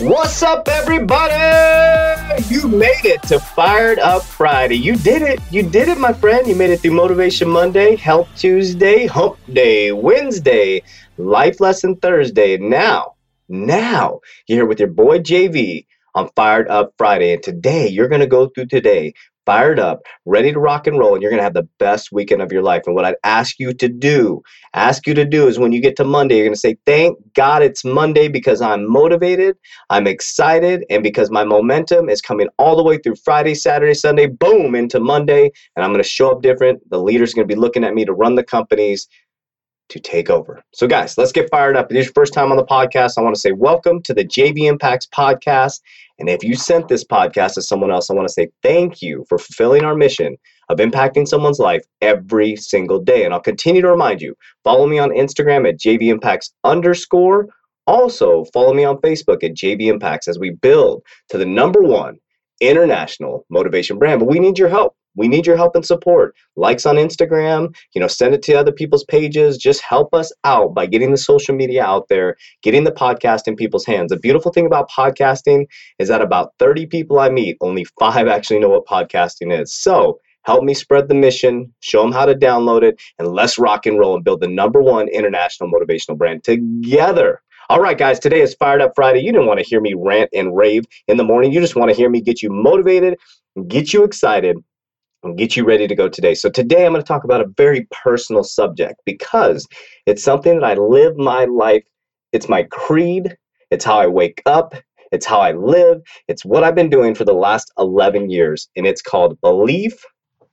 What's up, everybody? You made it to Fired Up Friday. You did it. You did it, my friend. You made it through Motivation Monday, Help Tuesday, Hump Day, Wednesday, Life Lesson Thursday. Now, now, you're here with your boy JV on Fired Up Friday. And today, you're going to go through today fired up, ready to rock and roll, and you're going to have the best weekend of your life. And what I'd ask you to do, ask you to do is when you get to Monday, you're going to say, Thank God it's Monday because I'm motivated, I'm excited, and because my momentum is coming all the way through Friday, Saturday, Sunday, boom, into Monday, and I'm going to show up different. The leader's going to be looking at me to run the companies to take over. So, guys, let's get fired up. If it's your first time on the podcast, I want to say welcome to the JV Impacts podcast. And if you sent this podcast to someone else, I want to say thank you for fulfilling our mission of impacting someone's life every single day. And I'll continue to remind you follow me on Instagram at JV Impacts underscore. Also, follow me on Facebook at JV Impacts as we build to the number one international motivation brand. But we need your help. We need your help and support. Likes on Instagram, you know, send it to other people's pages. Just help us out by getting the social media out there, getting the podcast in people's hands. The beautiful thing about podcasting is that about 30 people I meet, only five actually know what podcasting is. So, help me spread the mission, show them how to download it, and let's rock and roll and build the number one international motivational brand together. All right, guys, today is Fired Up Friday. You didn't want to hear me rant and rave in the morning. You just want to hear me get you motivated, get you excited, and get you ready to go today. So, today I'm going to talk about a very personal subject because it's something that I live my life. It's my creed, it's how I wake up, it's how I live, it's what I've been doing for the last 11 years, and it's called belief,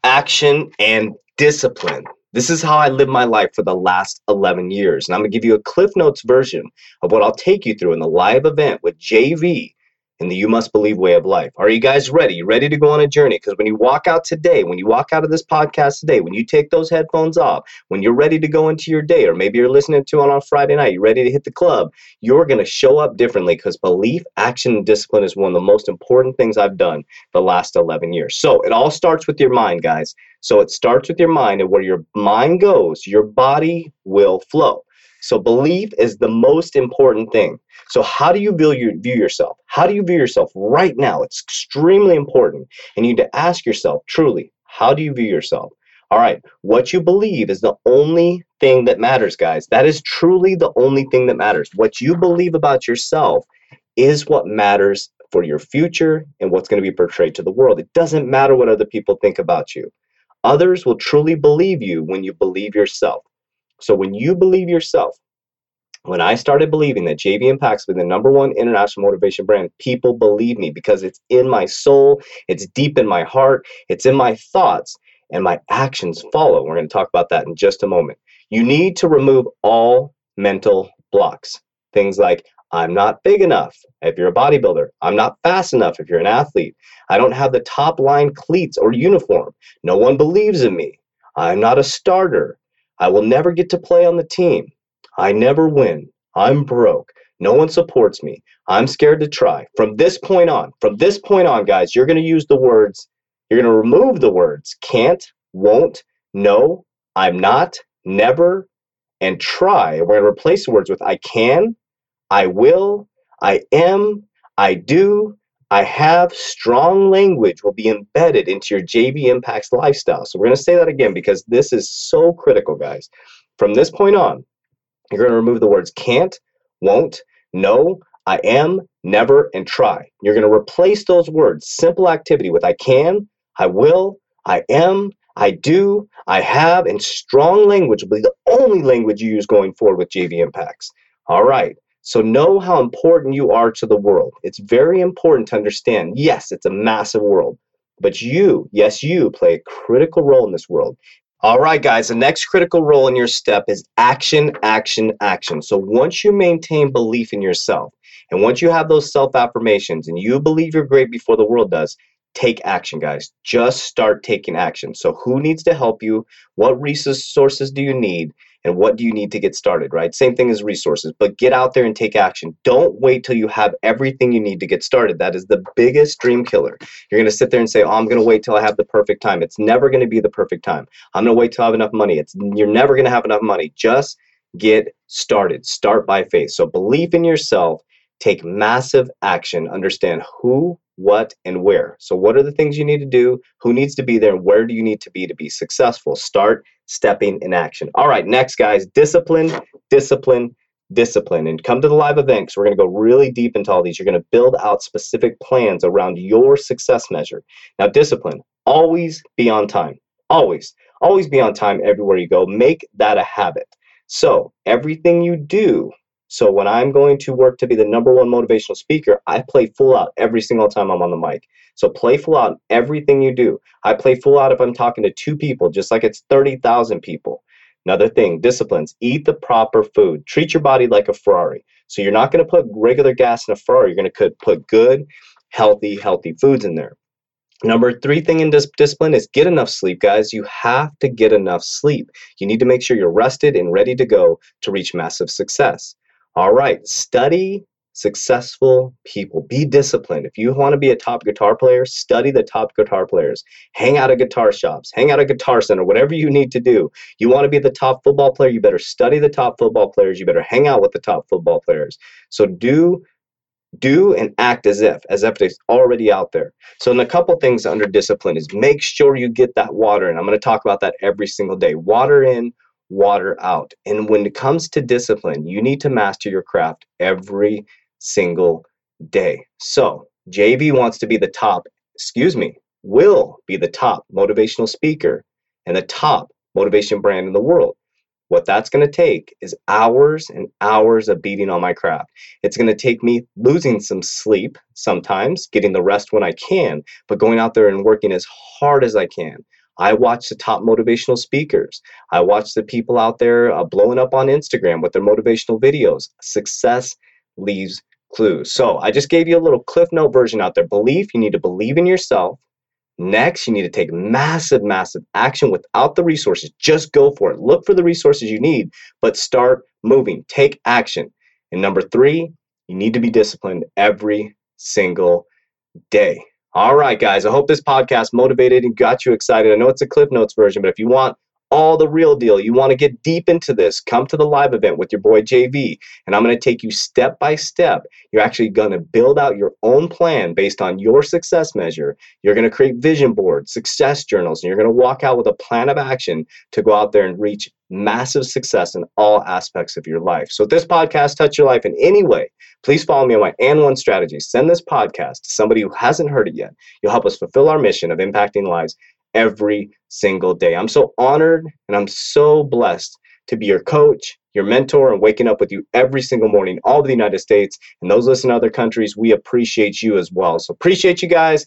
action, and discipline. This is how I live my life for the last 11 years. And I'm going to give you a Cliff Notes version of what I'll take you through in the live event with JV in the You Must Believe way of life. Are you guys ready? Ready to go on a journey? Because when you walk out today, when you walk out of this podcast today, when you take those headphones off, when you're ready to go into your day, or maybe you're listening to it on Friday night, you're ready to hit the club, you're going to show up differently because belief, action, and discipline is one of the most important things I've done the last 11 years. So it all starts with your mind, guys. So it starts with your mind, and where your mind goes, your body will flow. So belief is the most important thing. So how do you view, view yourself? How do you view yourself right now? It's extremely important. And you need to ask yourself truly, how do you view yourself? All right, what you believe is the only thing that matters, guys. That is truly the only thing that matters. What you believe about yourself is what matters for your future and what's going to be portrayed to the world. It doesn't matter what other people think about you. Others will truly believe you when you believe yourself. So when you believe yourself, when I started believing that JV Impacts was the number one international motivation brand, people believe me because it's in my soul, it's deep in my heart, it's in my thoughts, and my actions follow. We're going to talk about that in just a moment. You need to remove all mental blocks. Things like, I'm not big enough if you're a bodybuilder. I'm not fast enough if you're an athlete. I don't have the top line cleats or uniform. No one believes in me. I'm not a starter. I will never get to play on the team. I never win. I'm broke. No one supports me. I'm scared to try. From this point on, from this point on, guys, you're going to use the words, you're going to remove the words can't, won't, no, I'm not, never, and try. We're going to replace the words with I can, I will, I am, I do, I have strong language will be embedded into your JV Impacts lifestyle. So we're going to say that again because this is so critical, guys. From this point on, you're going to remove the words can't, won't, no, I am, never, and try. You're going to replace those words, simple activity, with I can, I will, I am, I do, I have, and strong language will be the only language you use going forward with JV Impacts. All right. So know how important you are to the world. It's very important to understand. Yes, it's a massive world, but you, yes, you play a critical role in this world. All right, guys, the next critical role in your step is action, action, action. So once you maintain belief in yourself, and once you have those self affirmations and you believe you're great before the world does, take action, guys. Just start taking action. So, who needs to help you? What resources do you need? And what do you need to get started, right? Same thing as resources, but get out there and take action. Don't wait till you have everything you need to get started. That is the biggest dream killer. You're going to sit there and say, "Oh, I'm going to wait till I have the perfect time." It's never going to be the perfect time. I'm going to wait till I have enough money. It's you're never going to have enough money. Just get started. Start by faith. So believe in yourself, take massive action, understand who what, and where. So, what are the things you need to do? Who needs to be there? Where do you need to be to be successful? Start stepping in action. All right, next, guys, discipline, discipline, discipline. And come to the live event we're going to go really deep into all these. You're going to build out specific plans around your success measure. Now, discipline, always be on time. Always, always be on time everywhere you go. Make that a habit. So, everything you do, so when I'm going to work to be the number one motivational speaker, I play full out every single time I'm on the mic. So play full out everything you do. I play full out if I'm talking to two people, just like it's 30,000 people. Another thing, disciplines. Eat the proper food. Treat your body like a Ferrari. So you're not going to put regular gas in a Ferrari. You're going to put good, healthy, healthy foods in there. Number three thing in dis- discipline is get enough sleep, guys. You have to get enough sleep. You need to make sure you're rested and ready to go to reach massive success. All right, study successful people. Be disciplined. If you want to be a top guitar player, study the top guitar players. Hang out at guitar shops, hang out at guitar center, whatever you need to do. You want to be the top football player, you better study the top football players. You better hang out with the top football players. So do do and act as if as if it's already out there so in a couple things under discipline is make sure you get that water and i'm going to talk about that every single day water in water out. And when it comes to discipline, you need to master your craft every single day. So, JV wants to be the top, excuse me, will be the top motivational speaker and the top motivation brand in the world. What that's going to take is hours and hours of beating on my craft. It's going to take me losing some sleep sometimes, getting the rest when I can, but going out there and working as hard as I can. I watch the top motivational speakers. I watch the people out there uh, blowing up on Instagram with their motivational videos. Success leaves clues. So I just gave you a little cliff note version out there. Belief, you need to believe in yourself. Next, you need to take massive, massive action without the resources. Just go for it. Look for the resources you need, but start moving. Take action. And number three, you need to be disciplined every single day. All right, guys. I hope this podcast motivated and got you excited. I know it's a Cliff Notes version, but if you want all the real deal, you want to get deep into this, come to the live event with your boy JV. And I'm going to take you step by step. You're actually going to build out your own plan based on your success measure. You're going to create vision boards, success journals, and you're going to walk out with a plan of action to go out there and reach massive success in all aspects of your life. So if this podcast touched your life in any way, please follow me on my and one strategy. Send this podcast to somebody who hasn't heard it yet. You'll help us fulfill our mission of impacting lives every single day. I'm so honored and I'm so blessed to be your coach, your mentor, and waking up with you every single morning, all of the United States and those listening to other countries. We appreciate you as well. So appreciate you guys.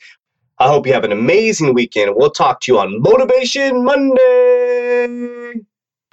I hope you have an amazing weekend. We'll talk to you on Motivation Monday.